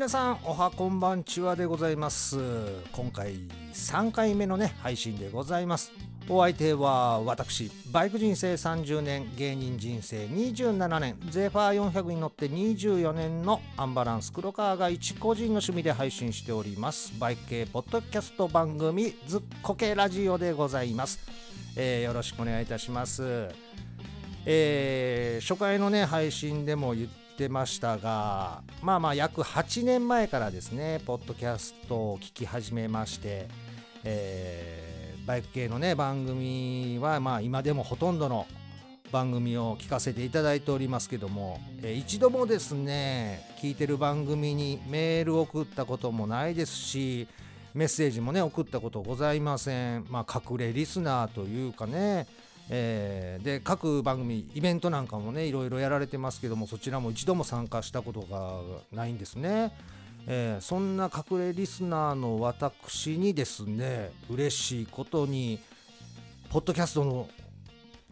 皆さんおはこんばんちはでございます。今回3回目のね配信でございます。お相手は私バイク人生30年芸人人生27年ゼファー400に乗って24年のアンバランス黒川が一個人の趣味で配信しております。バイク系ポッドキャスト番組ずっこけラジオでございます、えー、よろしくお願いいたします。えー、初回のね配信でも言ってましたがまあまあ約8年前からですねポッドキャストを聞き始めまして、えー、バイク系のね番組はまあ今でもほとんどの番組を聞かせていただいておりますけども、えー、一度もですね聞いてる番組にメールを送ったこともないですしメッセージもね送ったことございません。まあ隠れリスナーというかねえー、で各番組イベントなんかもねいろいろやられてますけどもそちらも一度も参加したことがないんですね、えー、そんな隠れリスナーの私にですね嬉しいことにポッドキャストの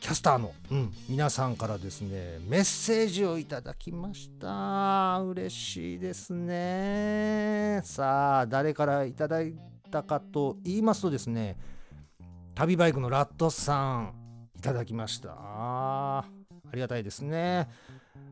キャスターの、うん、皆さんからですねメッセージをいただきました。嬉しいですね。さあ誰からいただいたかと言いますとですね旅バイクのラットさん。いただきました。ありがたいですね。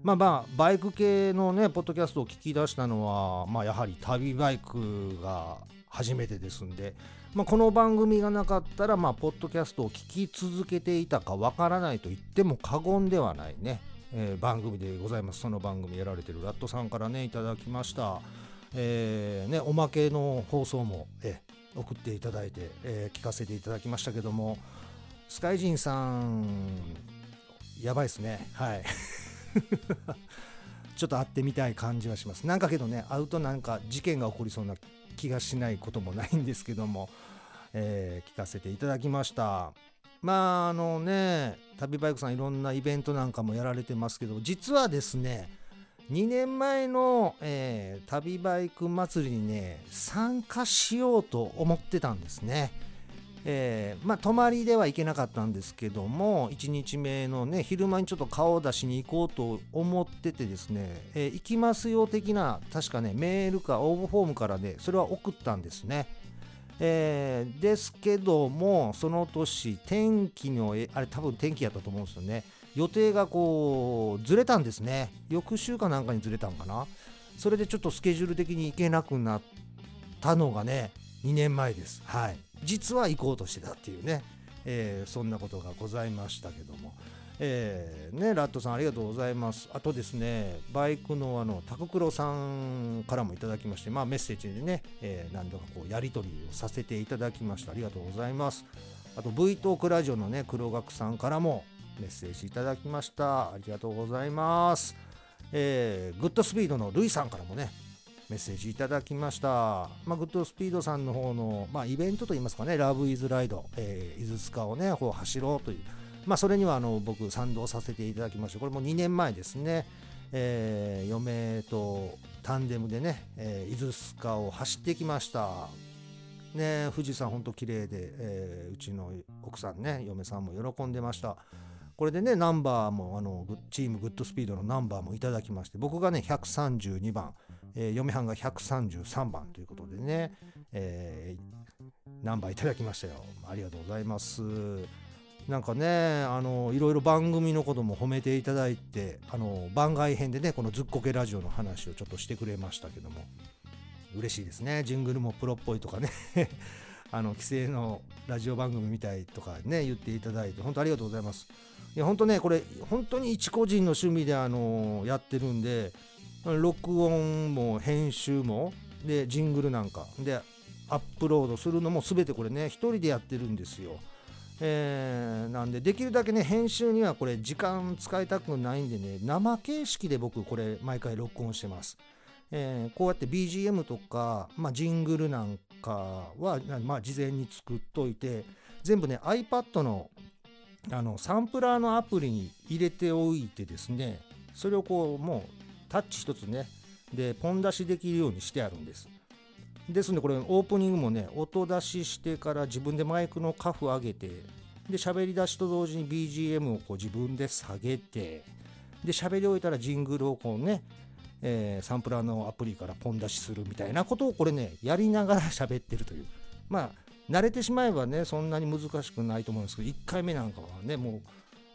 まあまあバイク系のねポッドキャストを聞き出したのはまあやはり旅バイクが初めてですんで、まあ、この番組がなかったらまあポッドキャストを聞き続けていたかわからないと言っても過言ではないね、えー、番組でございます。その番組やられてるラットさんからねいただきました。えーね、おまけの放送も、え送っていただいて、えー、聞かせていただきましたけども、スカイジンさん、やばいですね。はい。ちょっと会ってみたい感じはします。なんかけどね、会うとなんか事件が起こりそうな気がしないこともないんですけども、えー、聞かせていただきました。まああのね、旅バイクさんいろんなイベントなんかもやられてますけど、実はですね、2年前の、えー、旅バイク祭りにね、参加しようと思ってたんですね。えー、まあ泊まりでは行けなかったんですけども1日目のね昼間にちょっと顔を出しに行こうと思っててですね、えー、行きますよ的な確かねメールか応募フォームからで、ね、それは送ったんですね。えー、ですけどもその年天気のあれ多分天気やったと思うんですよね。予定がこうずれたんですね。翌週かなんかにずれたんかな。それでちょっとスケジュール的に行けなくなったのがね2年前です。はい。実は行こうとしてたっていうね、えー、そんなことがございましたけども、えー、ね、ラットさんありがとうございます。あとですね、バイクのあの、タククロさんからもいただきまして、まあメッセージでね、えー、何度かこうやり取りをさせていただきました。ありがとうございます。あと V トークラジオのね、黒学さんからもメッセージいただきました。ありがとうございます。えー、グッドスピードのルイさんからもね、メッセージいただきました。まあ、グッドスピードさんの方の、まあ、イベントといいますかね、ラブイズライド、えー、伊豆塚をね、こう走ろうという、まあ、それにはあの僕、賛同させていただきまして、これも2年前ですね、えー、嫁とタンデムでね、えー、伊豆塚を走ってきました。ね、富士山本当綺麗で、えー、うちの奥さんね、嫁さんも喜んでました。これでね、ナンバーも、あの、チームグッドスピードのナンバーもいただきまして、僕がね、132番、えー、嫁はんが133番ということでね、えー、ナンバーいただきましたよ。ありがとうございます。なんかね、あの、いろいろ番組のことも褒めていただいて、あの、番外編でね、このずっこけラジオの話をちょっとしてくれましたけども、嬉しいですね。ジングルもプロっぽいとかね あの、規制のラジオ番組みたいとかね、言っていただいて、本当ありがとうございます。いや、本当ね、これ、本当に一個人の趣味で、あの、やってるんで、録音も編集もでジングルなんかでアップロードするのも全てこれね一人でやってるんですよ。えー、なんでできるだけね編集にはこれ時間使いたくないんでね生形式で僕これ毎回録音してます。えー、こうやって BGM とか、まあ、ジングルなんかは、まあ、事前に作っといて全部ね iPad のあのサンプラーのアプリに入れておいてですねそれをこうもうタッチ一つねでポン出しできるようにしてあるんです。ですのでこれオープニングもね音出ししてから自分でマイクのカフ上げてで喋り出しと同時に BGM をこう自分で下げてで喋り終えたらジングルをこうねえー、サンプラーのアプリからポン出しするみたいなことをこれねやりながら喋ってるという。まあ慣れてしまえばねそんなに難しくないと思うんですけど1回目なんかはねもう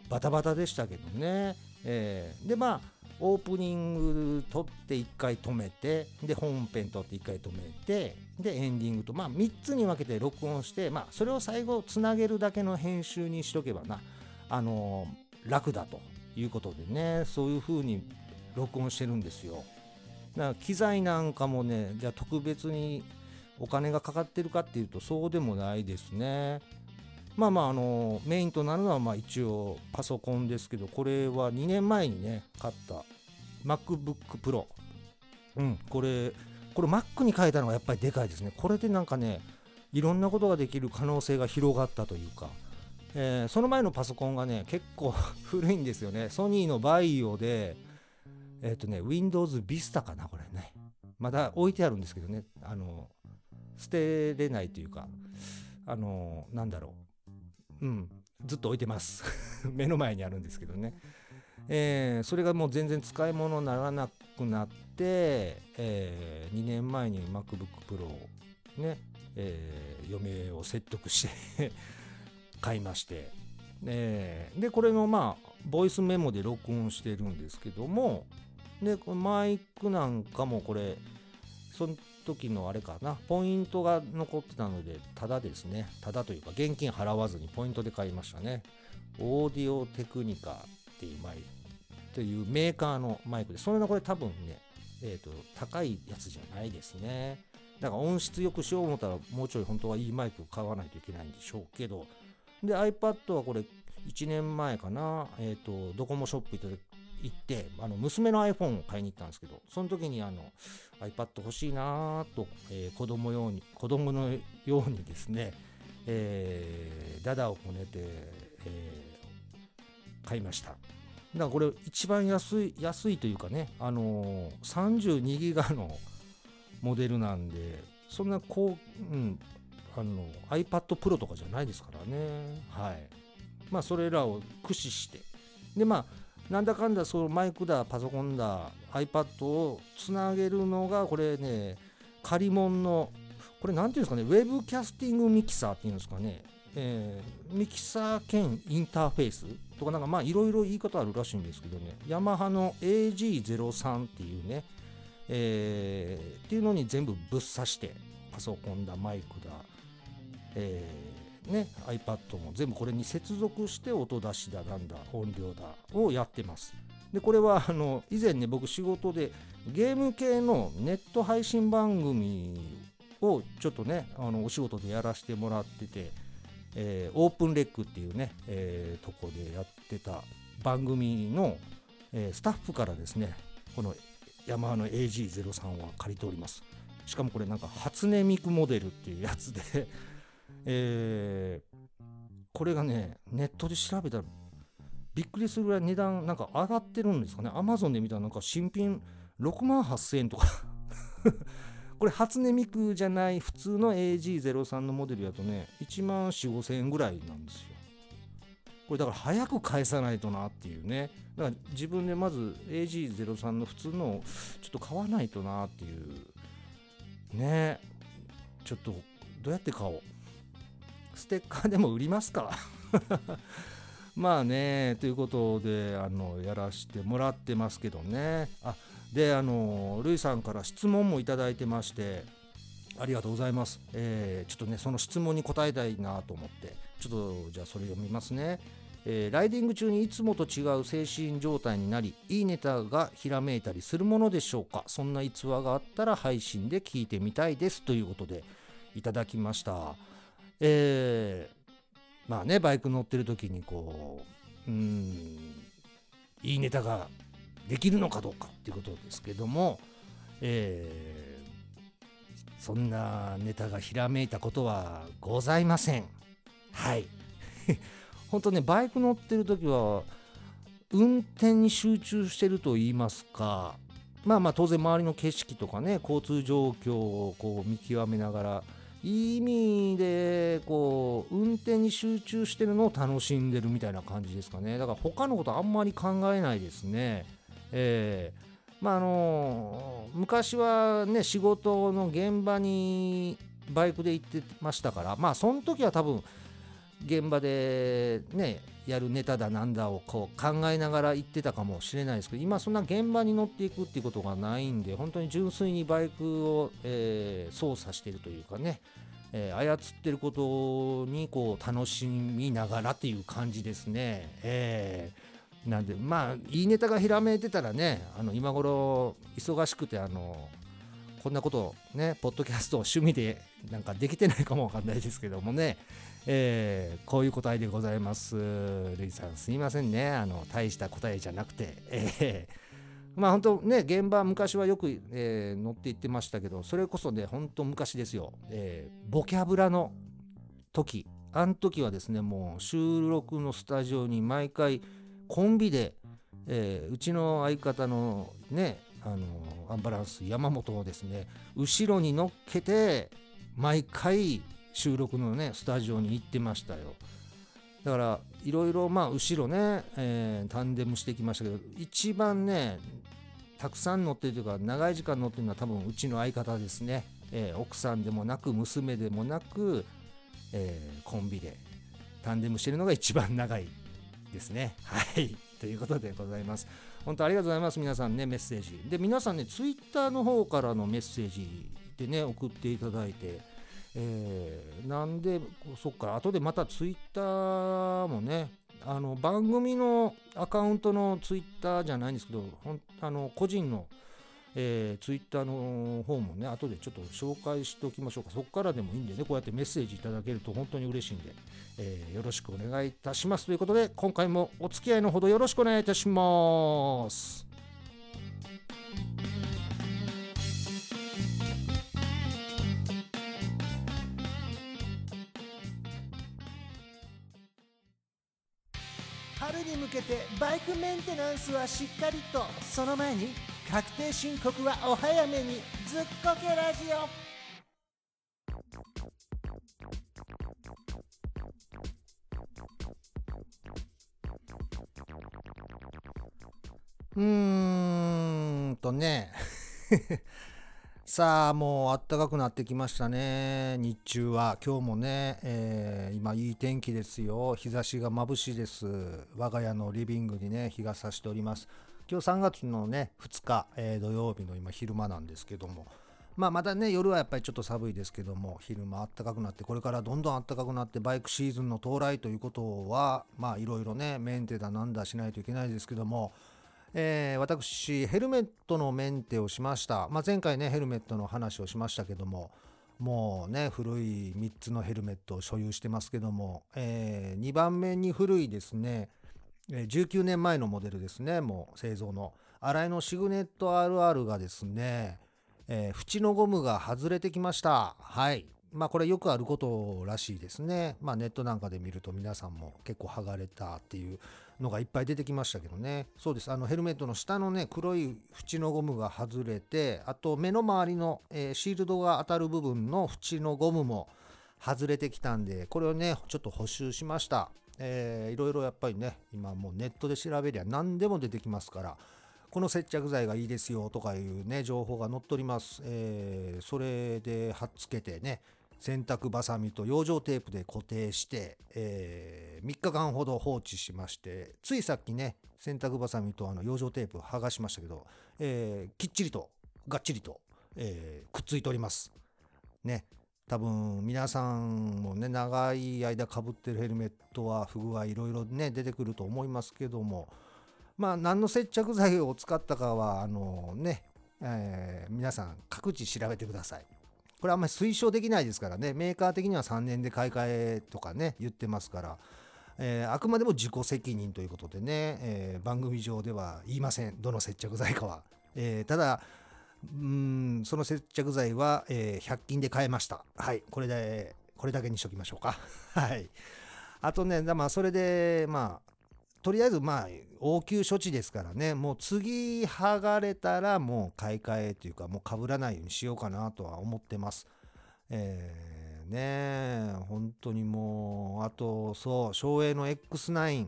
バタバタでしたけどね、えー、でまあオープニング撮って1回止めてで本編撮って1回止めてでエンディングとまあ3つに分けて録音してまあそれを最後つなげるだけの編集にしとけばなあの、楽だということでねそういう風に録音してるんですよ。だから機材なんかもねじゃあ特別にお金がかかってるかっていうとそうでもないですね。まあまああのメインとなるのはまあ一応パソコンですけどこれは2年前にね買った MacBook Pro うん。これこれ Mac に変えたのがやっぱりでかいですね。これでなんかねいろんなことができる可能性が広がったというか、えー、その前のパソコンがね結構 古いんですよね。ソニーのバイオでえっ、ー、とね Windows Vista かなこれね。まだ置いてあるんですけどね。あの捨てれないというか。あのなんだろう。うん。ずっと置いてます。目の前にあるんですけどねえー、それがもう全然使い物にならなくなって、えー、2年前に MacBook Pro をね、えー、嫁を説得して 買いまして、えー、でこれのまあボイスメモで録音してるんですけどもでこマイクなんかもこれその時のあれかなポイントが残ってたのでただですね。ただというか現金払わずにポイントで買いましたね。オーディオテクニカっていうマイというメーカーのマイク。でそれのこれ多分ね、えーと、高いやつじゃないですねだから音質良くしよう思ったらもうちょい本当はいいマイク。を買わないといけないんでしょうけどで iPad はこれ1年前かな、えっ、ー、とドコモショップ行ってあの娘の iPhone を買いに行ったんですけどその時にあの iPad 欲しいなぁと、えー、子供用に子供のようにですね、えー、ダダをこねて、えー、買いました。だからこれ一番安い安いというかね、あのー、32ギガのモデルなんでそんなこう、うん、あの iPad Pro とかじゃないですからね。はい。まあそれらを駆使して。でまあなんだかんだそのマイクだパソコンだ iPad をつなげるのがこれね借り物のこれ何ていうんですかねウェブキャスティングミキサーっていうんですかね。えー、ミキサー兼インターフェースとかなんかまあいろいろ言い方あるらしいんですけどね。ヤマハの AG03 っていうね、えー、っていうのに全部ぶっ刺してパソコンだマイクだ、えー、ね iPad も全部これに接続して音出しだなんだ音量だをやってます。でこれはあの以前ね僕仕事でゲーム系のネット配信番組をちょっとねあのお仕事でやらせてもらっててえー、オープンレックっていうね、えー、とこでやってた番組の、えー、スタッフからですねこのヤマハの AG03 は借りております。しかもこれなんか初音ミクモデルっていうやつで えー、これがねネットで調べたらびっくりするぐらい値段なんか上がってるんですかね。アマゾンで見たらなんか新品6万8000円とか。これ初音ミクじゃない普通の AG03 のモデルやとね1万4 5千円ぐらいなんですよ。これだから早く返さないとなっていうね。だから自分でまず AG03 の普通のちょっと買わないとなっていうね。ちょっとどうやって買おう。ステッカーでも売りますか まあねということであのやらしてもらってますけどね。あであのルイさんから質問もいただいてましてありがとうございます、えー、ちょっとねその質問に答えたいなと思ってちょっとじゃあそれ読みますね。えー、ライディング中にいつもと違う精神状態になりいいネタがひらめいたりするものでしょうか？そんな逸話があったら配信で聞いてみたいです。ということでいただきました。えー、まあねバイク乗ってる時にこううんいいネタができるのかどうかっていうことですけども、えー、そんなネタがひらめいたことはございません。はい。本当ね、バイク乗ってる時は、運転に集中してると言いますか、まあまあ当然周りの景色とかね、交通状況をこう見極めながら、いい意味でこう運転に集中してるのを楽しんでるみたいな感じですかねだから他のことあんまり考えないですねえまああの昔はね仕事の現場にバイクで行ってましたからまあその時は多分現場でねやるネタだなんだをこう考えながら行ってたかもしれないですけど今そんな現場に乗っていくっていうことがないんで本当に純粋にバイクを、えー、操作してるというかね、えー、操ってることにこう楽しみながらっていう感じですね。えーなんでまあいいネタがひらめいてたらねあの今頃忙しくてあのこんなことねポッドキャストを趣味でなんかできてないかもわかんないですけどもね、えー、こういう答えでございます。ルイさんすいませんね。あの大した答えじゃなくて、えー、まあ本当ね現場昔はよく、えー、乗って行ってましたけどそれこそね本当昔ですよ、えー、ボキャブラの時。あの時はですねもう収録のスタジオに毎回コンビで、えー、うちの相方のねあのアンバランス山本をですね後ろに乗っけて毎回収録のねスタジオに行ってましたよ。だからいろいろまあ後ろね、えー、タンデムしてきましたけど一番ねたくさん乗ってるというか長い時間乗ってるのは多分うちの相方ですね、えー、奥さんでもなく娘でもなく、えー、コンビでタンデムしてるのが一番長い。ですね。はい。ということでございます。本当ありがとうございます。皆さんね、メッセージ。で、皆さんね、ツイッターの方からのメッセージでね、送っていただいて、えー、なんで、そっか、後でまたツイッターもね、あの番組のアカウントのツイッターじゃないんですけど、ほんあの個人のえー、ツイッターの方もね、後でちょっと紹介しておきましょうか。そこからでもいいんでね、こうやってメッセージいただけると本当に嬉しいんで、えー、よろしくお願いいたします。ということで、今回もお付き合いのほどよろしくお願いいたします。春に向けてバイクメンテナンスはしっかりとその前に確定申告はお早めに。ずっこけラジオ。うーんとね。さあもうあったかくなってきましたね。日中は。今日もね、えー、今いい天気ですよ。日差しが眩しいです。我が家のリビングにね日が差しております。今日3月のね2日、えー、土曜日の今昼間なんですけどもまあまたね夜はやっぱりちょっと寒いですけども昼間暖かくなってこれからどんどん暖かくなってバイクシーズンの到来ということはまあいろいろねメンテだなんだしないといけないですけどもえー、私ヘルメットのメンテをしました、まあ、前回ねヘルメットの話をしましたけどももうね古い3つのヘルメットを所有してますけども、えー、2番目に古いですね19年前のモデルですね、もう製造の。新井のシグネット RR がですね、えー、縁のゴムが外れてきました。はい。まあこれよくあることらしいですね。まあネットなんかで見ると皆さんも結構剥がれたっていうのがいっぱい出てきましたけどね。そうです。あのヘルメットの下のね、黒い縁のゴムが外れて、あと目の周りの、えー、シールドが当たる部分の縁のゴムも外れてきたんで、これをね、ちょっと補修しました。えー、いろいろやっぱりね今もうネットで調べりゃ何でも出てきますからこの接着剤がいいですよとかいうね情報が載っております、えー、それで貼っつけてね洗濯バサミと養生テープで固定して、えー、3日間ほど放置しましてついさっきね洗濯バサミとあの養生テープ剥がしましたけど、えー、きっちりとがっちりと、えー、くっついております。ね。多分皆さんもね長い間かぶってるヘルメットは不具合いろいろね出てくると思いますけどもまあ何の接着剤を使ったかはあのね、え、皆さん各自調べてください。これあんまり推奨できないですからねメーカー的には3年で買い替えとかね言ってますから、え、あくまでも自己責任ということでね、え、番組上では言いませんどの接着剤かは。え、ただうんその接着剤は、えー、100均で買えました。はい。これでこれだけにしときましょうか。はい。あとねまあそれでまあとりあえずまあ応急処置ですからね。もう次剥がれたらもう買い替えというかもうかぶらないようにしようかなとは思ってます。えー、ね本当にもうあとそう省エの X9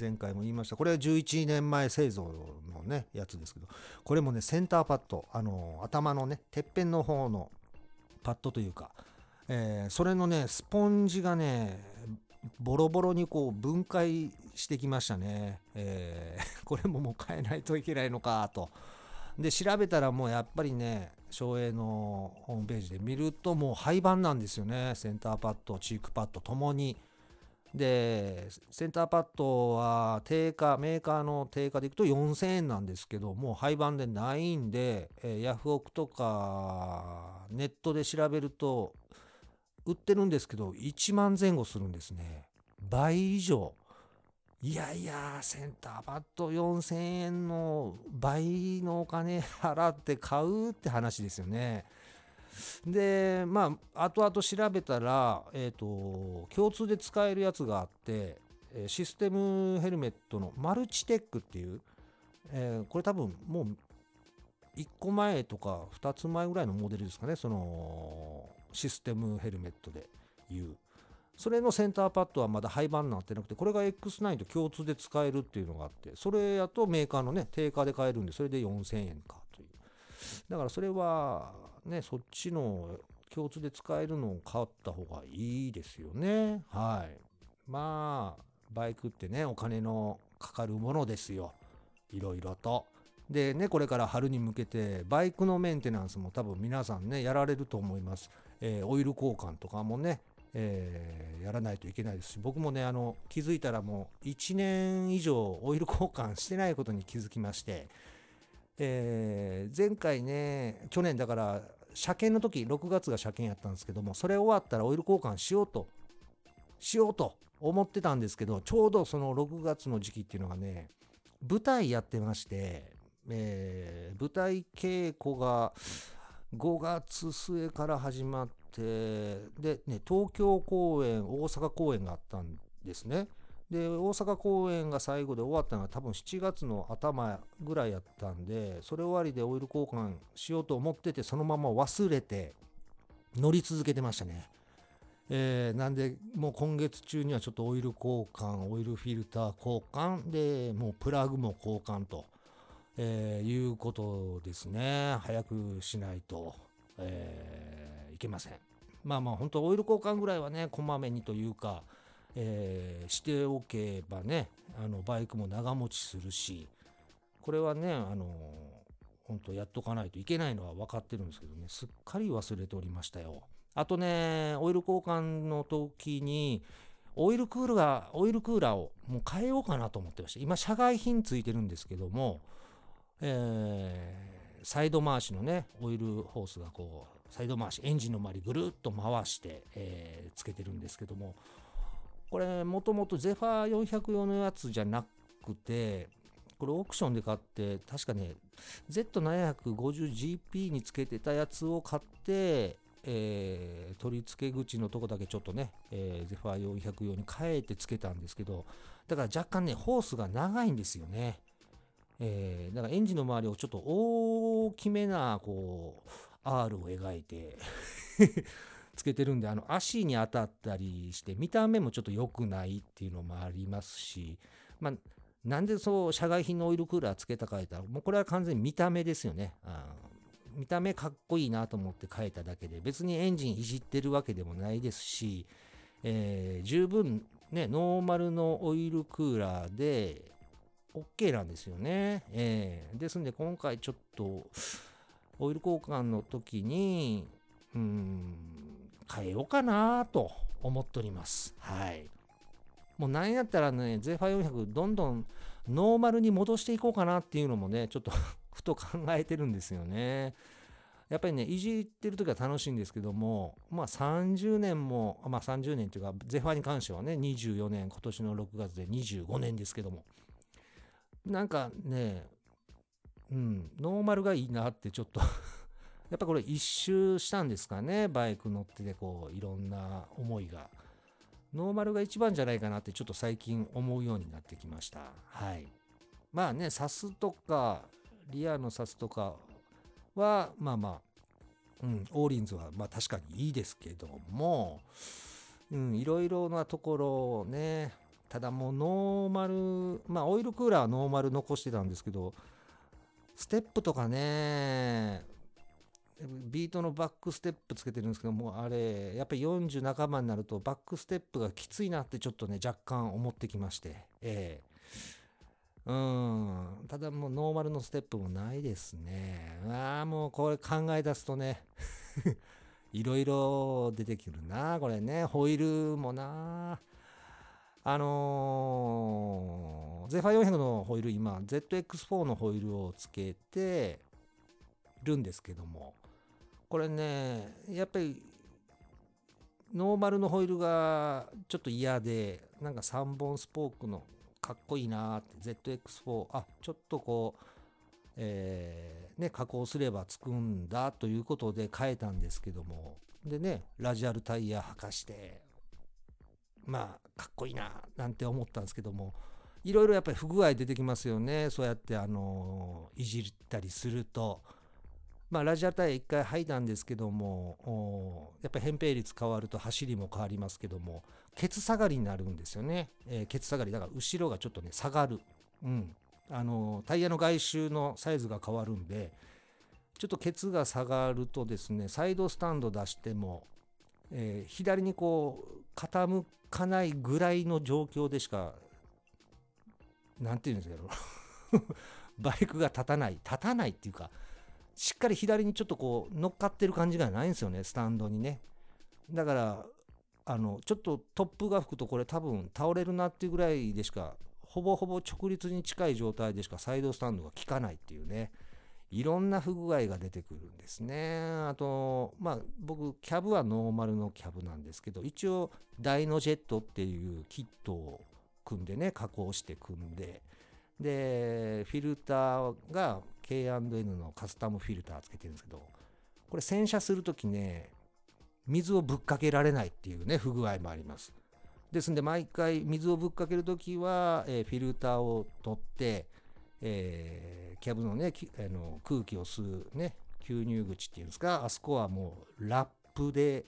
前回も言いました。これは11年前製造のねやつですけどこれもねセンターパッドあの頭のねてっぺんの方のパッドというか、えー、それのねスポンジがねボロボロにこう分解してきましたね、えー、これももう変えないといけないのかと。で調べたらもうやっぱりね省エのホームページで見るともう廃盤なんですよね。センターパッドチークパッドともに。でセンターパッドは定価メーカーの定価でいくと4000円なんですけどもう廃盤でないんで、えー、ヤフオクとかネットで調べると売ってるんですけど1万前後するんですね。倍以上。いやいやセンターパッド4000円の倍のお金払って買うって話ですよね。でまあ後々調べたら、えーと、共通で使えるやつがあってシステムヘルメットのマルチテックっていう、えー、これ多分もう1個前とか2つ前ぐらいのモデルですかねそのシステムヘルメットでいう。それのセンターパッドはまだ廃盤になってなくてこれが X9 と共通で使えるっていうのがあってそれやとメーカーのね定価で買えるんでそれで4000円かという。だからそれはね、そっちの共通で使えるのを買った方がいいですよね。はい。まあ、バイクってね、お金のかかるものですよ。いろいろと。でね、これから春に向けて、バイクのメンテナンスも多分皆さんね、やられると思います。えー、オイル交換とかもね、えー、やらないといけないですし、僕もね、あの、気づいたらもう1年以上オイル交換してないことに気づきまして、えー、前回ね、去年だから車検の時、6月が車検やったんですけども、それ終わったらオイル交換しようと、しようと思ってたんですけど、ちょうどその6月の時期っていうのがね、舞台やってまして、えー、舞台稽古が5月末から始まって、で、ね、東京公演、大阪公演があったんですね。で大阪公演が最後で終わったのは多分7月の頭ぐらいやったんでそれ終わりでオイル交換しようと思っててそのまま忘れて乗り続けてましたね。えー、なんでもう今月中にはちょっとオイル交換オイルフィルター交換でもうプラグも交換と、えー、いうことですね早くしないと、えー、いけませんまあまあ本当オイル交換ぐらいはねこまめにというかえー、しておけばねあのバイクも長持ちするしこれはねあの本当やっとかないといけないのは分かってるんですけどねすっかり忘れておりましたよ。あとねオイル交換の時にオイルクーラーオイルクーラーをもう変えようかなと思ってました今社外品ついてるんですけども、えー、サイド回しのねオイルホースがこうサイド回しエンジンの周りぐるっと回して、えー、つけてるんですけどもこれもともとゼファー400用のやつじゃなくてこれオークションで買って確かね Z750GP につけてたやつを買って、えー、取り付け口のとこだけちょっとね、えー、ゼファー400用に変えてつけたんですけどだから若干ねホースが長いんですよね、えー、だからエンジンの周りをちょっと大きめなこう R を描いてつけてるんであの足に当たったりして見た目もちょっと良くないっていうのもありますし、まあ、なんでそう社外品のオイルクーラーつけたか言ったらもうこれは完全に見た目ですよね。あ見た目かっこいいなと思って変えただけで別にエンジンいじってるわけでもないですし、えー、十分ねノーマルのオイルクーラーで OK なんですよね。えー、ですんで今回ちょっとオイル交換の時にうん変えようかなと思っております。はい。もうなんやったらね、ゼファ400どんどんノーマルに戻していこうかなっていうのもね、ちょっと ふと考えてるんですよね。やっぱりね、いじってる時は楽しいんですけども、まあ30年も、まあ30年っていうか、ゼファーに関してはね、24年、今年の6月で25年ですけども、なんかね、うん、ノーマルがいいなってちょっとやっぱこれ一周したんですかね？バイク乗っててこういろんな思いが。ノーマルが一番じゃないかなってちょっと最近思うようになってきました。はい。まあねサスとかリアのサスとかはまあまあうん、オーリンズはまあ確かにいいですけども、うん、いろいろなところをねただもうノーマルまあオイルクーラーはノーマル残してたんですけどステップとかねビートのバックステップつけてるんですけどもあれやっぱり40半ばになるとバックステップがきついなってちょっとね若干思ってきまして。ええ。うん。ただもうノーマルのステップもないですね。ああもうこれ考え出すとね いろいろ出てくるなこれね。ホイールもな。あのー、ゼファー400のホイール今 ZX4 のホイールをつけてるんですけども。これねやっぱりノーマルのホイールがちょっと嫌でなんか3本スポークのかっこいいなって ZX4 あちょっとこうえー、ね加工すればつくんだということで変えたんですけどもでねラジアルタイヤ履かしてまあかっこいいななんて思ったんですけどもいろいろやっぱり不具合出てきますよねそうやってあのいじったりすると。まあ、ラジアタイヤ1回履いたんですけどもやっぱり扁平率変わると走りも変わりますけどもケツ下がりになるんですよね、えー、ケツ下がりだから後ろがちょっとね下がる、うん、あのタイヤの外周のサイズが変わるんでちょっとケツが下がるとですねサイドスタンド出しても、えー、左にこう傾かないぐらいの状況でしか何て言うんですか バイクが立たない。立たないっていうかしっかり左にちょっとこう乗っかってる感じがないんですよねスタンドにね。だからあのちょっと突風が吹くとこれ多分倒れるなっていうぐらいでしかほぼほぼ直立に近い状態でしかサイドスタンドが効かないっていうね。いろんな不具合が出てくるんですね。あとまあ僕キャブはノーマルのキャブなんですけど一応ダイノジェットっていうキットを組んでね加工して組んで。でフィルターが K&N のカスタムフィルターつけてるんですけどこれ洗車する時ね水をぶっかけられないっていうね不具合もあります。ですんで毎回水をぶっかける時は、えー、フィルターを取って、えー、キャブのねあの空気を吸うね吸入口っていうんですかあそこはもうラップで、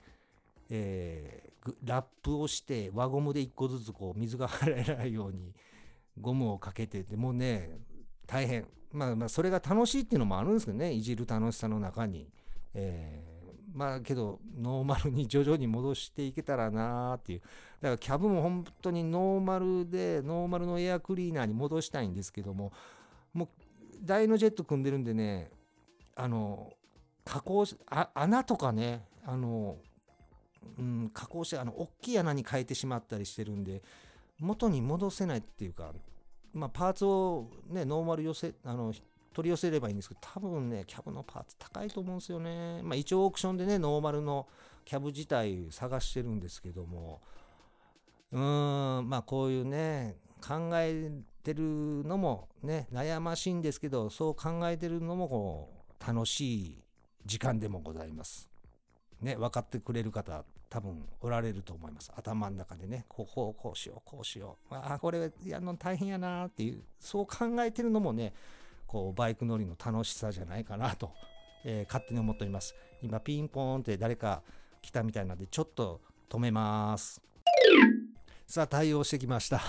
えー、ラップをして輪ゴムで1個ずつこう水が 入らないようにゴムをかけててもうね大変。まあまあそれが楽しいっていうのもあるんですけどね。いじる楽しさの中に、えー、まあけどノーマルに徐々に戻していけたらなーっていう。だからキャブも本当にノーマルでノーマルのエアクリーナーに戻したいんですけどももうダイノジェット組んでるんでねあの加工しあ穴とかねあの、うん、加工してあの大きい穴に変えてしまったりしてるんで元に戻せないっていうかまあ、パーツをね、ノーマル寄せ、あの、取り寄せればいいんですけど、多分ね、キャブのパーツ高いと思うんですよね。まあ、一応オークションでね、ノーマルのキャブ自体探してるんですけども、うーん、まあ、こういうね、考えてるのもね、悩ましいんですけど、そう考えてるのもこう、楽しい時間でもございます。ね、分かってくれる方、多分おられると思います。頭の中でね、こう、こう、こうしよう、こうしよう。ああ、これやるの大変やなっていう、そう考えてるのもね、こう、バイク乗りの楽しさじゃないかなと、えー、勝手に思っております。今、ピンポーンって誰か来たみたいなんで、ちょっと止めます。さあ、対応してきました。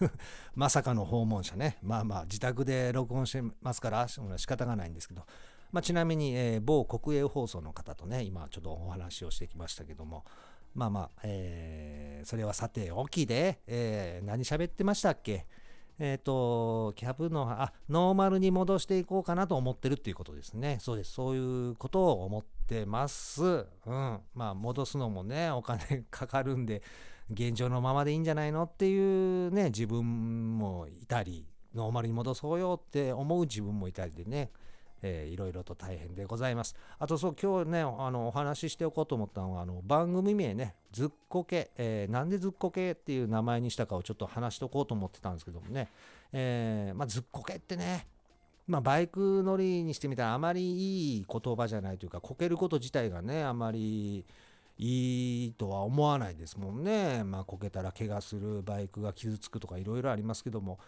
まさかの訪問者ね。まあまあ、自宅で録音してますから、仕方がないんですけど、まあ、ちなみに、えー、某国営放送の方とね、今ちょっとお話をしてきましたけども、まあまあ、えー、それはさておきで、えー、何喋ってましたっけ？えっ、ー、と、キャブの、あ、ノーマルに戻していこうかなと思ってるっていうことですね。そうです。そういうことを思ってます。うん。まあ、戻すのもね、お金かかるんで、現状のままでいいんじゃないのっていうね、自分もいたり、ノーマルに戻そうよって思う自分もいたりでね、えー、いろいろと大変でございます。あとそう今日ねあのお話ししておこうと思ったのはあの番組名ねずっこけ、えー、なんでずっこけっていう名前にしたかをちょっと話しておこうと思ってたんですけどもね、えー、まあ、ずっこけってねまあ、バイク乗りにしてみたらあまりいい言葉じゃないというかこけること自体がねあまりいいとは思わないですもんね。まあ、こけたら怪我するバイクが傷つくとかいろいろありますけども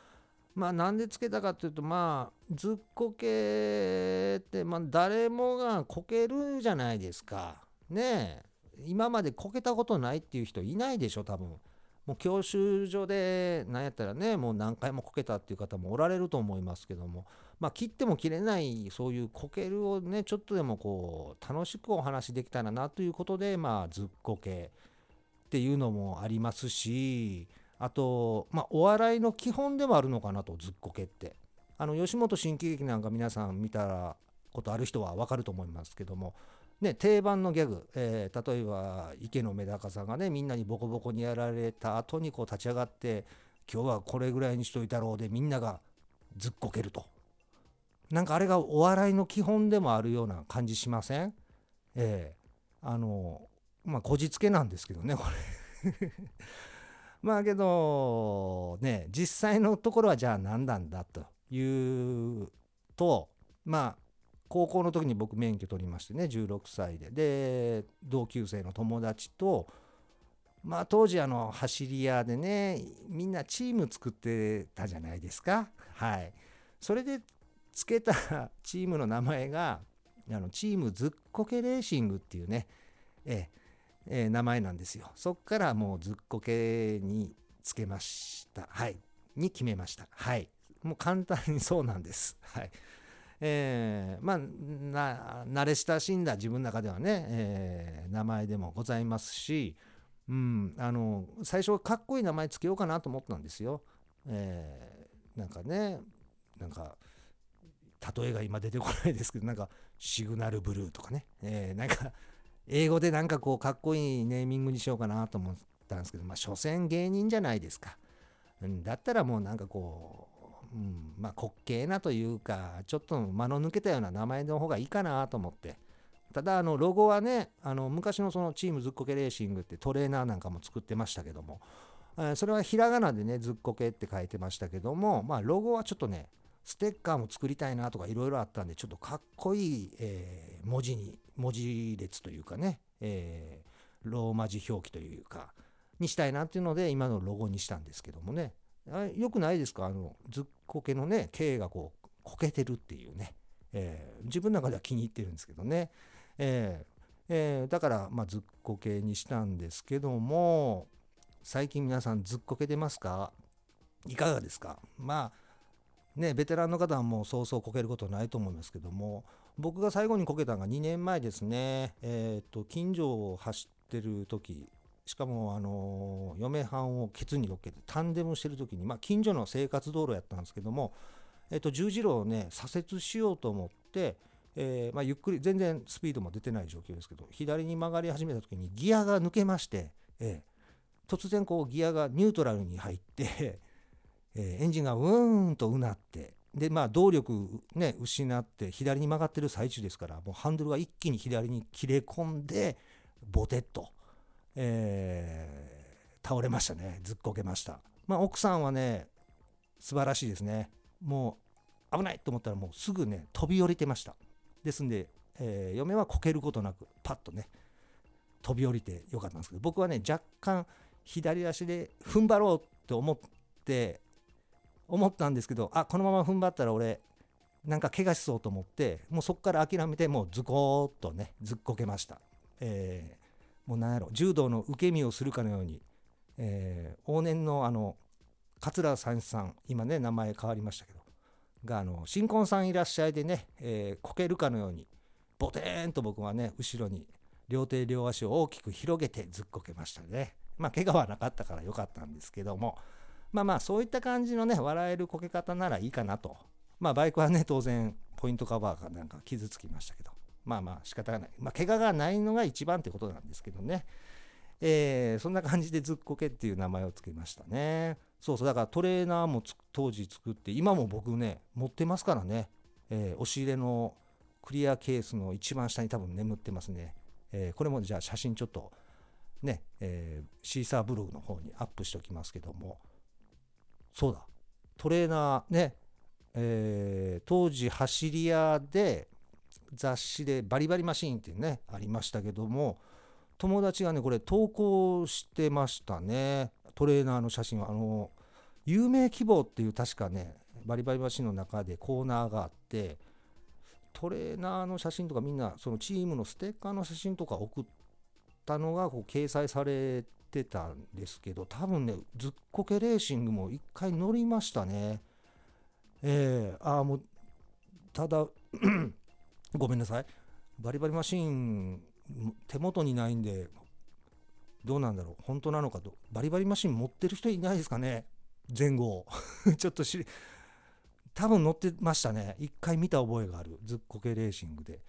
まあなんでつけたかっていうとまあずっこけってまあ誰もがこけるじゃないですか。ねえ。今までこけたことないっていう人いないでしょ多分。もう教習所でなんやったらねもう何回もこけたっていう方もおられると思いますけども。まあ切っても切れないそういうこけるをねちょっとでもこう楽しくお話できたらなということでまあずっこけっていうのもありますしあとまあお笑いの基本でもあるのかなとずっこけって。あの吉本新喜劇なんか皆さん見たことある人は分かると思いますけども。ね、定番のギャグ、えー、例えば池のメダカさんがねみんなにボコボコにやられた後にこう立ち上がって今日はこれぐらいにしといたろうでみんながずっこけると。なんかあれがお笑いの基本でもあるような感じしません？ええー、あのまあこじつけなんですけどねこれ。まあけどね実際のところはじゃあ何なんだというとまあ高校の時に僕免許取りましてね16歳で。で同級生の友達とまあ当時あの走り屋でねみんなチーム作ってたじゃないですか。はい。それでつけたチームの名前があのチームずっこけレーシングっていうね。ええ。え名前なんですよ。そっからもうずっこけにつけました。はい。に決めました。はい。もう簡単にそうなんです。はい。えー、まあな慣れ親しんだ自分の中ではね、えー、名前でもございますし、うん、あの最初はかっこいい名前つけようかなと思ったんですよ。えー、なんかねなんか例えが今出てこないですけどなんかシグナルブルーとかね、えー、なんか英語でなんかこうかっこいいネーミングにしようかなと思ったんですけどまあ所詮芸人じゃないですか。うん、だったらもうなんかこううん、まあ滑稽なというかちょっと間の抜けたような名前の方がいいかなと思ってただあのロゴはねあの昔のそのチームずっこけレーシングってトレーナーなんかも作ってましたけども、それはひらがなでねずっこけって書いてましたけどもまあロゴはちょっとねステッカーも作りたいなとかいろいろあったんでちょっとかっこいい、えー、文字に文字列というかね、えー、ローマ字表記というかにしたいなっていうので今のロゴにしたんですけどもね。よくないですか？あのずっこけのね毛がこうこけてるっていうね、えー、自分の中では気に入ってるんですけどね、えーえー、だから、まあ、ずっこけにしたんですけども最近皆さんずっこけてますか？いかがですか？まあねベテランの方はもうそうそうこけることないと思いますけども僕が最後にこけたのが2年前ですね。えっ、と近所を走ってる時しかも、あの嫁はんをケツに乗っけてタンデムしてる時に、まあ、近所の生活道路やったんですけども、えっと、十字路をね左折しようと思って、えー、まあ、ゆっくり全然スピードも出てない状況ですけど左に曲がり始めた時にギアが抜けまして、えー、突然こうギアがニュートラルに入ってえー、エンジンがうーんとうなってでまあ動力ね失って左に曲がってる最中ですからもうハンドルが一気に左に切れ込んでボテッと。えー、倒れましたね。ずっこけました。まあ奥さんはね素晴らしいですね。もう危ないと思ったらもうすぐね飛び降りてました。ですんで、えー、嫁はこけることなくパッとね飛び降りてよかったんですけど僕はね若干左足で踏ん張ろうって思って思ったんですけどあこのまま踏ん張ったら俺なんか怪我しそうと思ってもうそこから諦めてもうズコーっとねずっこけました、えもう何やろ柔道の受け身をするかのように、えー、往年のあの桂三さん今ね名前変わりましたけどがあの新婚さんいらっしゃいでね、えー、こけるかのようにボテーンと僕はね後ろに両手両足を大きく広げてずっこけましたね。まあ怪我はなかったから良かったんですけどもまあまあそういった感じのね笑えるこけ方ならいいかなとまあバイクはね当然ポイントカバーがなんか傷つきましたけどまあまあ仕方がない。まあ怪我がないのが一番ってことなんですけどね。えー、そんな感じでずっこけっていう名前を付けましたね。そうそう、だからトレーナーも当時作って、今も僕ね、持ってますからね。えー、押し入れのクリアケースの一番下に多分眠ってますね。えー、これもじゃあ写真ちょっとね、えー、シーサーブログの方にアップしておきますけども、そうだ、トレーナーね、えー、当時走り屋で、雑誌でバリバリマシーンっていうねありましたけども友達がねこれ投稿してましたね。トレーナーの写真は。あの有名希望っていう確かねバリバリマシンの中でコーナーがあってトレーナーの写真とかみんなそのチームのステッカーの写真とか送ったのがこう掲載されってたんですけど多分ねずっこけレーシングも一回乗りましたね。えー、ああもうただ ごめんなさい。バリバリマシーン手元にないんでどうなんだろう。本当なのかとバリバリマシン持ってる人いないですかね。前後 ちょっと知り多分乗ってましたね。一回見た覚えがある。ずっこけレーシングで。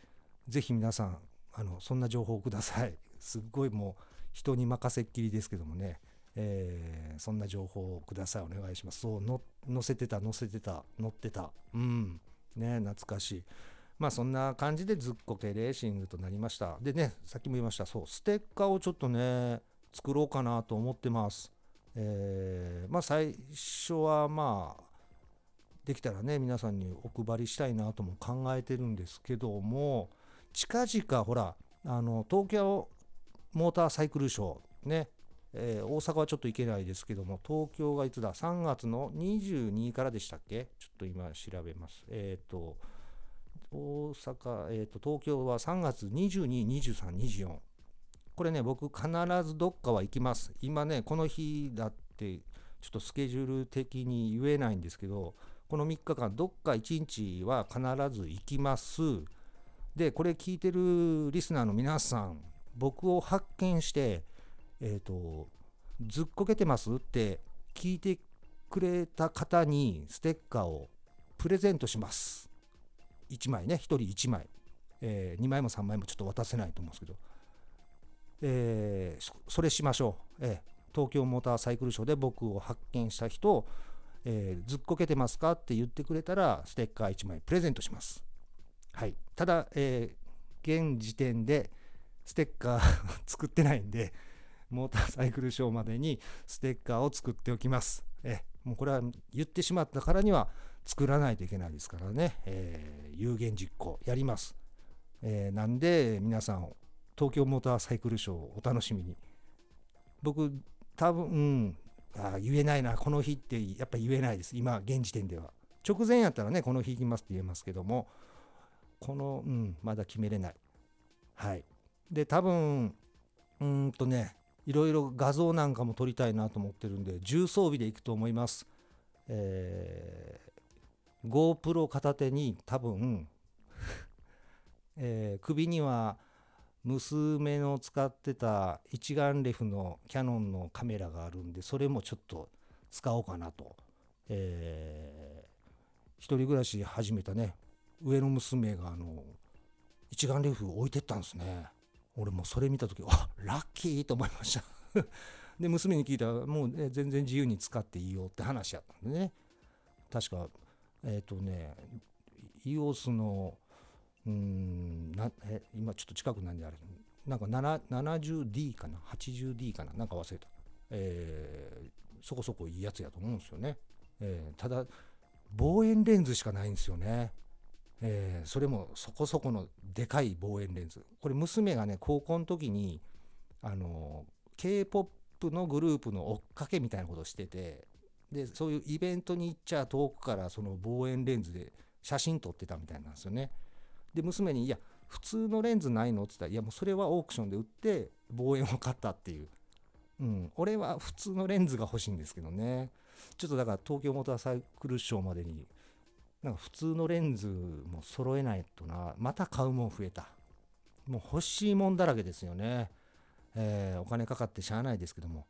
ぜひ皆さんあのそんな情報をください。すっごいもう人に任せっきりですけどもね、えー、そんな情報をください。お願いします。そうの載せてた載せてた乗ってた。うん。ね懐かしい。まあそんな感じでずっこけレーシングとなりました。でねさっきも言いました。そうステッカーをちょっとね作ろうかなと思ってます。えー、まあ最初はまあできたらね皆さんにお配りしたいなとも考えてるんですけども近々ほらあの東京モーターサイクルショーね、えー、大阪はちょっと行けないですけども東京がいつだ？3月の22からでしたっけ？ちょっと今調べます。えっ、ー、と大阪、えーと、東京は3月22、23、24これね僕必ずどっかは行きます。今ねこの日だってちょっとスケジュール的に言えないんですけどこの3日間どっか1日は必ず行きます。でこれ聞いてるリスナーの皆さん僕を発見してえっ、ー、とずっこけてますって聞いてくれた方にステッカーをプレゼントします。1枚ね1人1枚、えー、2枚も3枚もちょっと渡せないと思うんですけど、えー、それしましょう、えー、東京モーターサイクルショーで僕を発見した人、えー、ずっこけてますかって言ってくれたらステッカー1枚プレゼントします。はい、ただ、えー、現時点でステッカー作ってないんで モーターサイクルショーまでにステッカーを作っておきます。えもうこれは言ってしまったからには作らないといけないですからね、えー、有言実行やります。えー、なんで皆さん東京モーターサイクルショーをお楽しみに。僕多分、うん、あ言えないなこの日ってやっぱ言えないです今現時点では。直前やったらねこの日行きますって言えますけどもこの、うん、まだ決めれない。はい。で、多分、うんとね、いろいろ画像なんかも撮りたいなと思ってるんで、重装備でいくと思います。えー、GoPro 片手に多分 えー、首には娘の使ってた一眼レフのキヤノンのカメラがあるんで、それもちょっと使おうかなと。えー、一人暮らし始めたね、上の娘があの一眼レフ置いてったんですね俺もそれ見た時あラッキーと思いました。で娘に聞いたらもう、ね、全然自由に使っていいよって話やったんでね。確かえっ、ー、とね EOS のうんなえ今ちょっと近くなんであれなんか 70D かな？80D かな？なんか忘れた、えー、そこそこいいやつやと思うんですよね、えー、ただ望遠レンズしかないんですよね。えー、それもそこそこのでかい望遠レンズ。これ娘がね高校の時にあの k p o p のグループの追っかけみたいなことをしててでそういうイベントに行っちゃ遠くからその望遠レンズで写真撮ってたみたいなんですよね。で娘に「いや普通のレンズないの?」って言ったら「いやもうそれはオークションで売って望遠を買った」っていう。うん、俺は普通のレンズが欲しいんですけどね。ちょっとだから東京モーターサイクルショーまでになんか普通のレンズも揃えないとな。また買うもん増えた。もう欲しいもんだらけですよね、えー、お金かかってしゃあないですけども。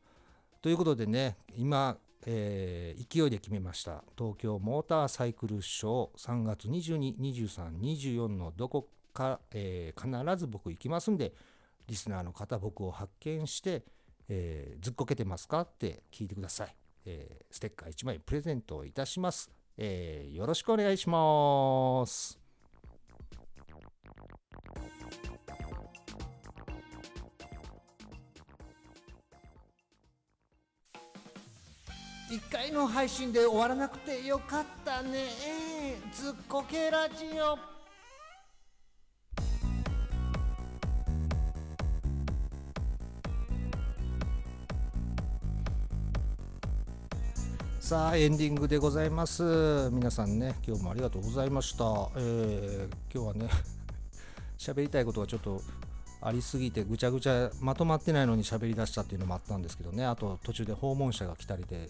ということでね今、えー、勢いで決めました。東京モーターサイクルショー。3月222324のどこか、えー、必ず僕行きますんでリスナーの方僕を発見して、えー、ずっこけてますかって聞いてください、えー、ステッカー1枚プレゼントいたします。えー、よろしくお願いします。1回の配信で終わらなくてよかったねずっこけラジオさあエンディングでございます。皆さんね今日もありがとうございました、えー、今日はね 喋りたいことがちょっとありすぎてぐちゃぐちゃまとまってないのに喋りだしたっていうのもあったんですけどね。あと途中で訪問者が来たりで、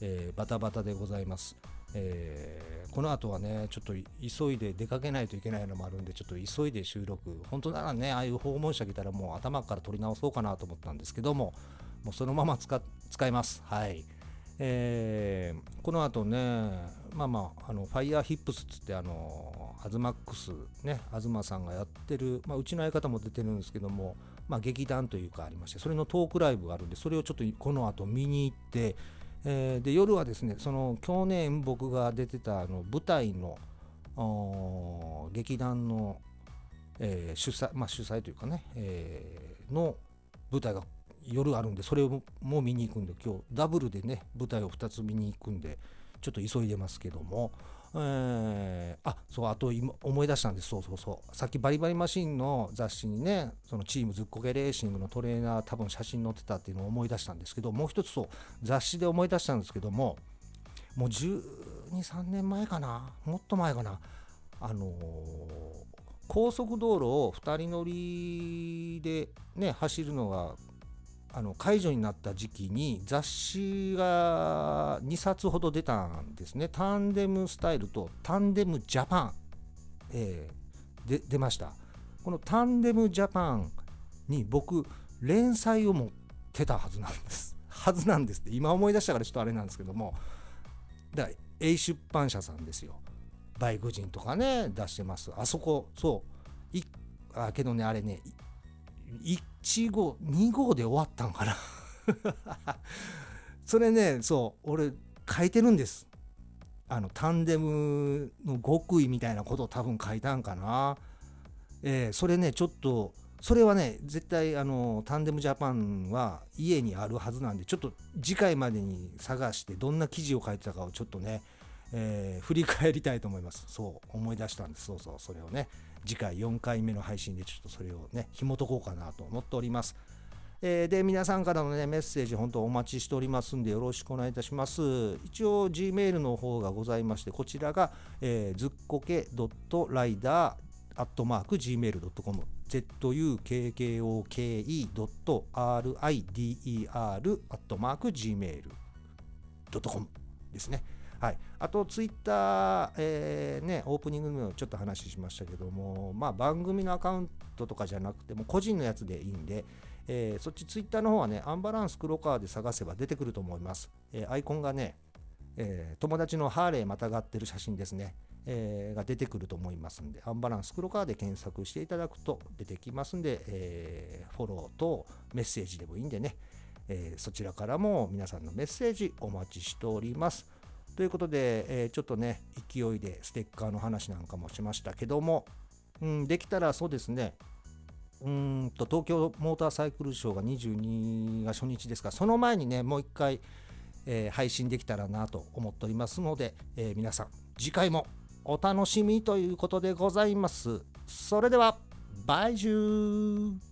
えー、バタバタでございます、えー、この後はねちょっと急いで出かけないといけないのもあるんでちょっと急いで収録。本当ならねああいう訪問者来たらもう頭から取り直そうかなと思ったんですけどももうそのまま使使います。はい。えー、この後ね、まあまあ、あのファイヤーヒップスっつって、あのアズマックス、ね、東さんがやってる、まあ、うちの相方も出てるんですけども、まあ、劇団というかありまして、それのトークライブがあるんで、それをちょっとこの後見に行って、えー、で夜はですね、その去年僕が出てたあの舞台の劇団の、えー、主催、まあ、主催というかね、えー、の舞台が夜あるんでそれをもう見に行くんで今日ダブルでね舞台を2つ見に行くんでちょっと急いでますけども、えー、あそうあと今思い出したんです。そうそうそう。さっきバリバリマシンの雑誌にねそのチームずっこけレーシングのトレーナー多分写真載ってたっていうのを思い出したんですけどもう一つそう雑誌で思い出したんですけどももう123年前かな？もっと前かな？あのー、高速道路を2人乗りでね走るのがあの解除になった時期に雑誌が2冊ほど出たんですね。タンデムスタイルとタンデムジャパン、えー、で出ました。このタンデムジャパンに僕連載を持ってたはずなんです。はずなんですって今思い出したからちょっとあれなんですけどもだから A 出版社さんですよ。バイク人とかね出してます。あそこそういあけどねあれね1号2号で終わったんかな。それねそう俺書いてるんです。あのタンデムの極意みたいなことを多分書いたんかな。えー、それねちょっとそれはね絶対あのタンデムジャパンは家にあるはずなんでちょっと次回までに探してどんな記事を書いてたかをちょっとね、えー、振り返りたいと思います。そう思い出したんです。そうそうそれをね。次回4回目の配信でちょっとそれをね紐解こうかなと思っております。えー、で皆さんからの、ね、メッセージ本当お待ちしておりますんでよろしくお願いいたします。一応 Gmail の方がございましてこちらが、えー、ずっこけ .rider.gmail.com zukkoke.rider.gmail.com ですね。はい、あとツイッター、えー、ね、オープニングでもちょっと話しましたけども、まあ、番組のアカウントとかじゃなくても個人のやつでいいんで、えー、そっちツイッターの方はね、アンバランス黒川で探せば出てくると思います。えー、アイコンがね、え友達のハーレーまたがってる写真ですね、えが出てくると思いますんで、アンバランス黒川で検索していただくと出てきますんで、えフォローとメッセージでもいいんでね、えそちらからも皆さんのメッセージお待ちしております。ということで、えー、ちょっとね、勢いでステッカーの話なんかもしましたけども、うん、できたらそうですね、うんと東京モーターサイクルショーが22が初日ですが、その前にね、もう一回、えー、配信できたらなと思っておりますので、えー、皆さん、次回もお楽しみということでございます。それでは、バイジュー